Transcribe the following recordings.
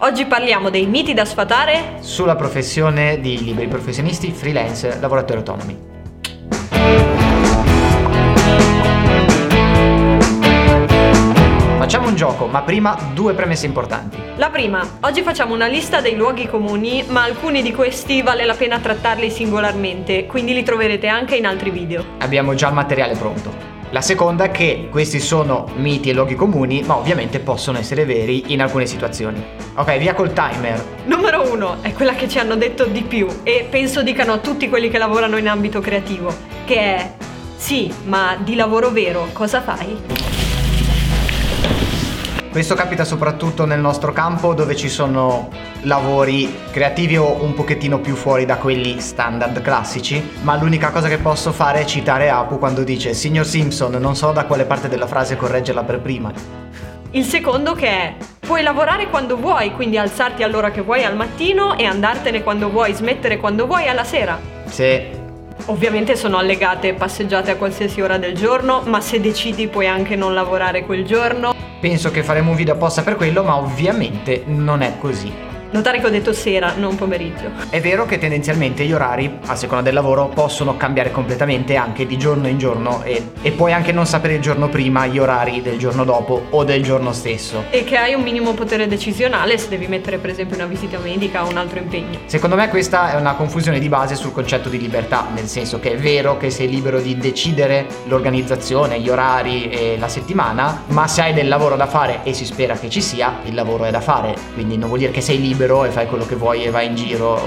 Oggi parliamo dei miti da sfatare sulla professione di liberi professionisti, freelance, lavoratori autonomi. Facciamo un gioco, ma prima due premesse importanti. La prima, oggi facciamo una lista dei luoghi comuni, ma alcuni di questi vale la pena trattarli singolarmente, quindi li troverete anche in altri video. Abbiamo già il materiale pronto. La seconda è che questi sono miti e luoghi comuni, ma ovviamente possono essere veri in alcune situazioni. Ok, via col timer. Numero uno è quella che ci hanno detto di più e penso dicano a tutti quelli che lavorano in ambito creativo, che è sì, ma di lavoro vero cosa fai? Questo capita soprattutto nel nostro campo dove ci sono lavori creativi o un pochettino più fuori da quelli standard classici, ma l'unica cosa che posso fare è citare Apu quando dice Signor Simpson, non so da quale parte della frase correggerla per prima. Il secondo che è puoi lavorare quando vuoi, quindi alzarti all'ora che vuoi al mattino e andartene quando vuoi, smettere quando vuoi alla sera. Sì. Ovviamente sono allegate passeggiate a qualsiasi ora del giorno, ma se decidi puoi anche non lavorare quel giorno. Penso che faremo un video apposta per quello, ma ovviamente non è così. Notare che ho detto sera, non pomeriggio. È vero che tendenzialmente gli orari, a seconda del lavoro, possono cambiare completamente anche di giorno in giorno e, e, puoi anche non sapere il giorno prima gli orari del giorno dopo o del giorno stesso. E che hai un minimo potere decisionale se devi mettere per esempio una visita medica o un altro impegno. Secondo me questa è una confusione di base sul concetto di libertà, nel senso che è vero che sei libero di decidere l'organizzazione, gli orari e la settimana, ma se hai del lavoro da fare e si spera che ci sia, il lavoro è da fare, quindi non vuol dire che sei libero libero e fai quello che vuoi e vai in giro.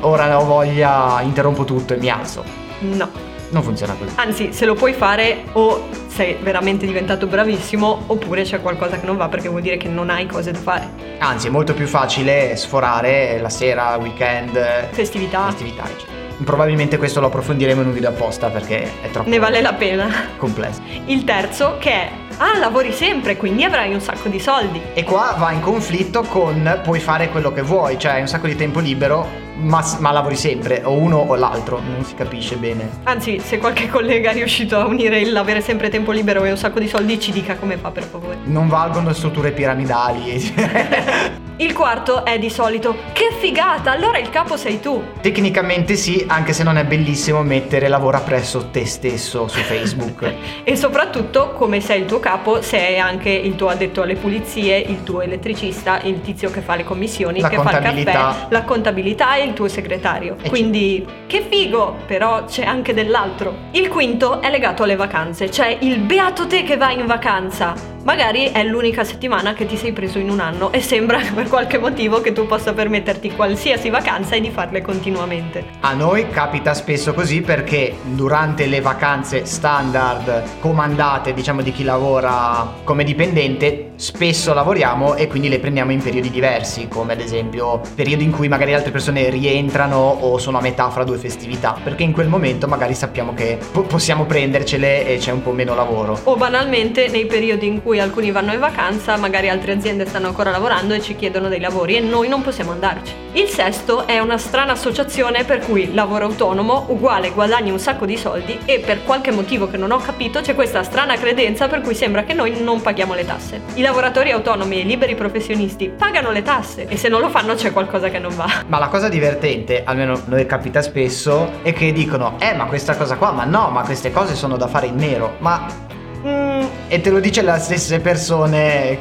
Ora ho voglia, interrompo tutto e mi alzo. No. Non funziona così. Anzi, se lo puoi fare o sei veramente diventato bravissimo oppure c'è qualcosa che non va perché vuol dire che non hai cose da fare. Anzi, è molto più facile sforare la sera, weekend, festività. festività eccetera. Probabilmente questo lo approfondiremo in un video apposta perché è troppo... Ne vale la pena. Complesso. Il terzo che è ah lavori sempre quindi avrai un sacco di soldi. E qua va in conflitto con puoi fare quello che vuoi, cioè hai un sacco di tempo libero ma, ma, lavori sempre, o uno o l'altro, non si capisce bene. Anzi, se qualche collega è riuscito a unire il avere sempre tempo libero e un sacco di soldi, ci dica come fa per favore. Non valgono strutture piramidali. Il quarto è di solito. Che figata, allora il capo sei tu. Tecnicamente sì, anche se non è bellissimo mettere lavora presso te stesso su Facebook. E soprattutto come sei il tuo capo sei anche il tuo addetto alle pulizie, il tuo elettricista, il tizio che fa le commissioni, la che fa il caffè, la contabilità e il tuo segretario. E Quindi che figo, però c'è anche dell'altro. Il quinto è legato alle vacanze, cioè il beato te che vai in vacanza Magari è l'unica settimana che ti sei preso in un anno e sembra per qualche motivo che tu possa permetterti qualsiasi vacanza e di farle continuamente. A noi capita spesso così perché durante le vacanze standard comandate, diciamo di chi lavora come dipendente, spesso lavoriamo e quindi le prendiamo in periodi diversi, come ad esempio periodi in cui magari altre persone rientrano o sono a metà fra due festività, perché in quel momento magari sappiamo che po- possiamo prendercele e c'è un po' meno lavoro. O banalmente nei periodi in cui alcuni vanno in vacanza, magari altre aziende stanno ancora lavorando e ci chiedono dei lavori e noi non possiamo andarci. Il sesto è una strana associazione per cui lavoro autonomo uguale guadagni un sacco di soldi e per qualche motivo che non ho capito c'è questa strana credenza per cui sembra che noi non paghiamo le tasse. I lavoratori autonomi e i liberi professionisti pagano le tasse e se non lo fanno c'è qualcosa che non va. Ma la cosa divertente, almeno noi capita spesso, è che dicono eh ma questa cosa qua, ma no, ma queste cose sono da fare in nero. Ma Mm, e te lo dice le stesse persone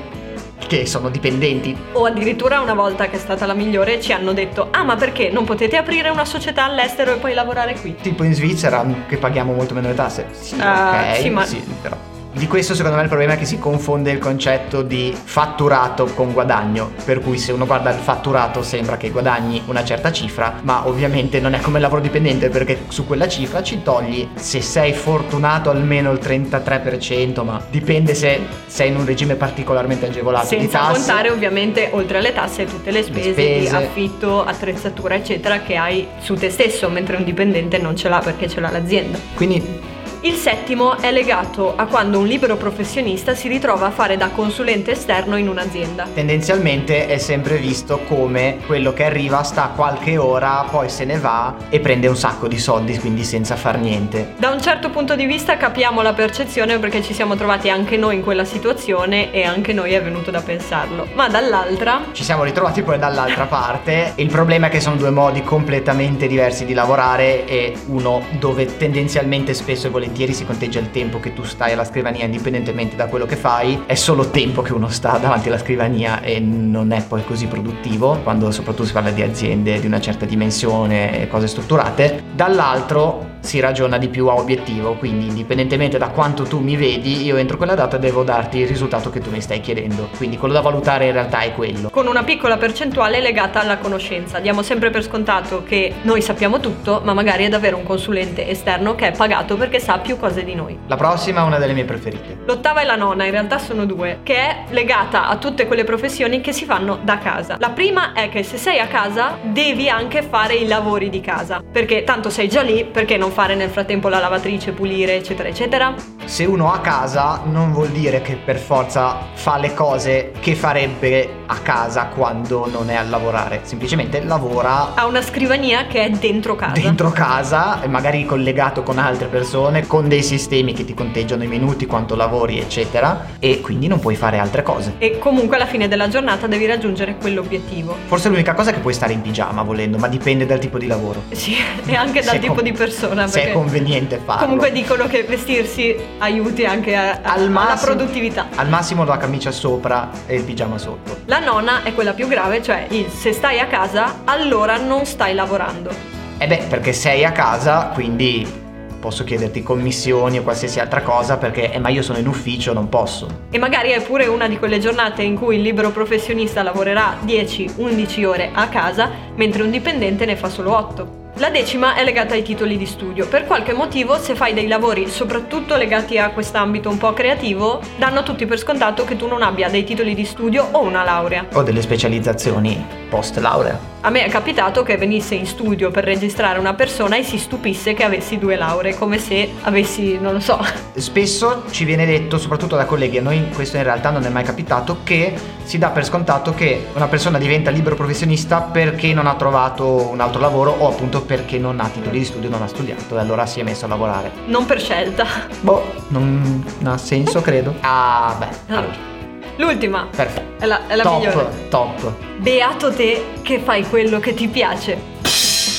che sono dipendenti. O addirittura una volta che è stata la migliore ci hanno detto ah ma perché non potete aprire una società all'estero e poi lavorare qui? Tipo in Svizzera che paghiamo molto meno le tasse. Sì, uh, ok, sì, ma... sì, però di questo secondo me il problema è che si confonde il concetto di fatturato con guadagno, per cui se uno guarda il fatturato sembra che guadagni una certa cifra, ma ovviamente non è come il lavoro dipendente perché su quella cifra ci togli se sei fortunato almeno il 33%, ma dipende se sei in un regime particolarmente agevolato Senza di tasse. contare ovviamente oltre alle tasse tutte le spese, le spese, di affitto, attrezzatura eccetera che hai su te stesso, mentre un dipendente non ce l'ha perché ce l'ha l'azienda. Quindi Il settimo è legato a quando un libero professionista si ritrova a fare da consulente esterno in un'azienda. Tendenzialmente è sempre visto come quello che arriva sta qualche ora, poi se ne va e prende un sacco di soldi, quindi senza far niente. Da un certo punto di vista capiamo la percezione perché ci siamo trovati anche noi in quella situazione e anche noi è venuto da pensarlo. Ma dall'altra... Ci siamo ritrovati poi dall'altra parte. Il problema è che sono due modi completamente diversi di lavorare e uno dove tendenzialmente spesso e volentieri volentieri si conteggia il tempo che tu stai alla scrivania indipendentemente da quello che fai, è solo tempo che uno sta davanti alla scrivania e non è poi così produttivo, quando soprattutto si parla di aziende di una certa dimensione e cose strutturate. Dall'altro si ragiona di più a obiettivo, quindi indipendentemente da quanto tu mi vedi, io entro quella data devo darti il risultato che tu mi stai chiedendo. Quindi quello da valutare in realtà è quello. Con una piccola percentuale legata alla conoscenza. Diamo sempre per scontato che noi sappiamo tutto, ma magari è davvero un consulente esterno che è pagato perché sa più cose di noi. La prossima è una delle mie preferite. L'ottava e la nona, in realtà sono due, che è legata a tutte quelle professioni che si fanno da casa. La prima è che se sei a casa devi anche fare i lavori di casa, perché tanto sei già lì, perché non fare nel frattempo la lavatrice, pulire, eccetera, eccetera. Se uno ha casa non vuol dire che per forza fa le cose che farebbe a casa quando non è a lavorare, semplicemente lavora. Ha una scrivania che è dentro casa. Dentro casa, magari collegato con altre persone, con dei sistemi che ti conteggiano i minuti, quanto lavori, eccetera, e quindi non puoi fare altre cose. E comunque alla fine della giornata devi raggiungere quell'obiettivo. Forse l'unica cosa è che puoi stare in pigiama volendo, ma dipende dal tipo di lavoro. Sì, e anche dal tipo com- di persona se è conveniente farlo. Comunque dicono che vestirsi aiuti anche a, a, al massimo, alla produttività. Al massimo la camicia sopra e il pigiama sotto. La nona è quella più grave, cioè il se stai a casa allora non stai lavorando. Eh beh, perché sei a casa, quindi posso chiederti commissioni o qualsiasi altra cosa perché eh, ma io sono in ufficio, non posso. E magari è pure una di quelle giornate in cui il libero professionista lavorerà 10-11 ore a casa mentre un dipendente ne fa solo 8. La decima è legata ai titoli di studio. Per qualche motivo, se fai dei lavori soprattutto legati a quest'ambito un po' creativo, danno tutti per scontato che tu non abbia dei titoli di studio o una laurea. O delle specializzazioni post laurea. A me è capitato che venisse in studio per registrare una persona e si stupisse che avessi due lauree, come se avessi, non lo so. Spesso ci viene detto, soprattutto da colleghi, a noi questo in realtà non è mai capitato, che si dà per scontato che una persona diventa libero professionista perché non ha trovato un altro lavoro o appunto perché non ha titoli di studio, non ha studiato e allora si è messo a lavorare. Non per scelta. Boh, non, ha senso credo. Ah, beh. Allora. L'ultima. Perfetto. È la, è la top, migliore. Top. Beato te che fai quello che ti piace.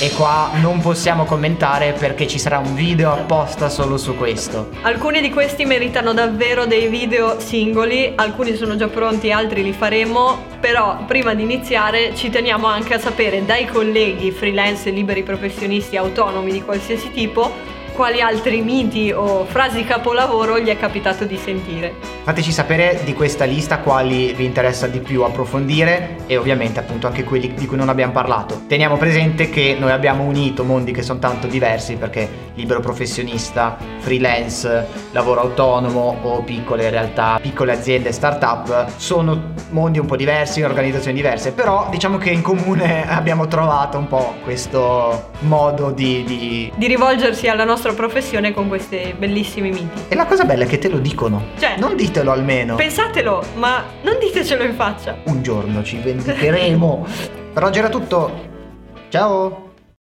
E qua non possiamo commentare perché ci sarà un video apposta solo su questo. Alcuni di questi meritano davvero dei video singoli, alcuni sono già pronti, altri li faremo, però prima di iniziare ci teniamo anche a sapere dai colleghi freelance, liberi professionisti, autonomi di qualsiasi tipo quali altri miti o frasi capolavoro gli è capitato di sentire. Fateci sapere di questa lista quali vi interessa di più approfondire e ovviamente appunto anche quelli di cui non abbiamo parlato. Teniamo presente che noi abbiamo unito mondi che sono tanto diversi perché libero professionista, freelance, lavoro autonomo o piccole realtà, piccole aziende, start-up sono mondi un po' diversi, organizzazioni diverse, però diciamo che in comune abbiamo trovato un po' questo modo di, di... di rivolgersi alla nostra professione con questi bellissimi miti. E la cosa bella è che te lo dicono. Cioè, non ditelo almeno. Pensatelo, ma non ditecelo in faccia. Un giorno ci vendicheremo. per oggi era tutto. Ciao!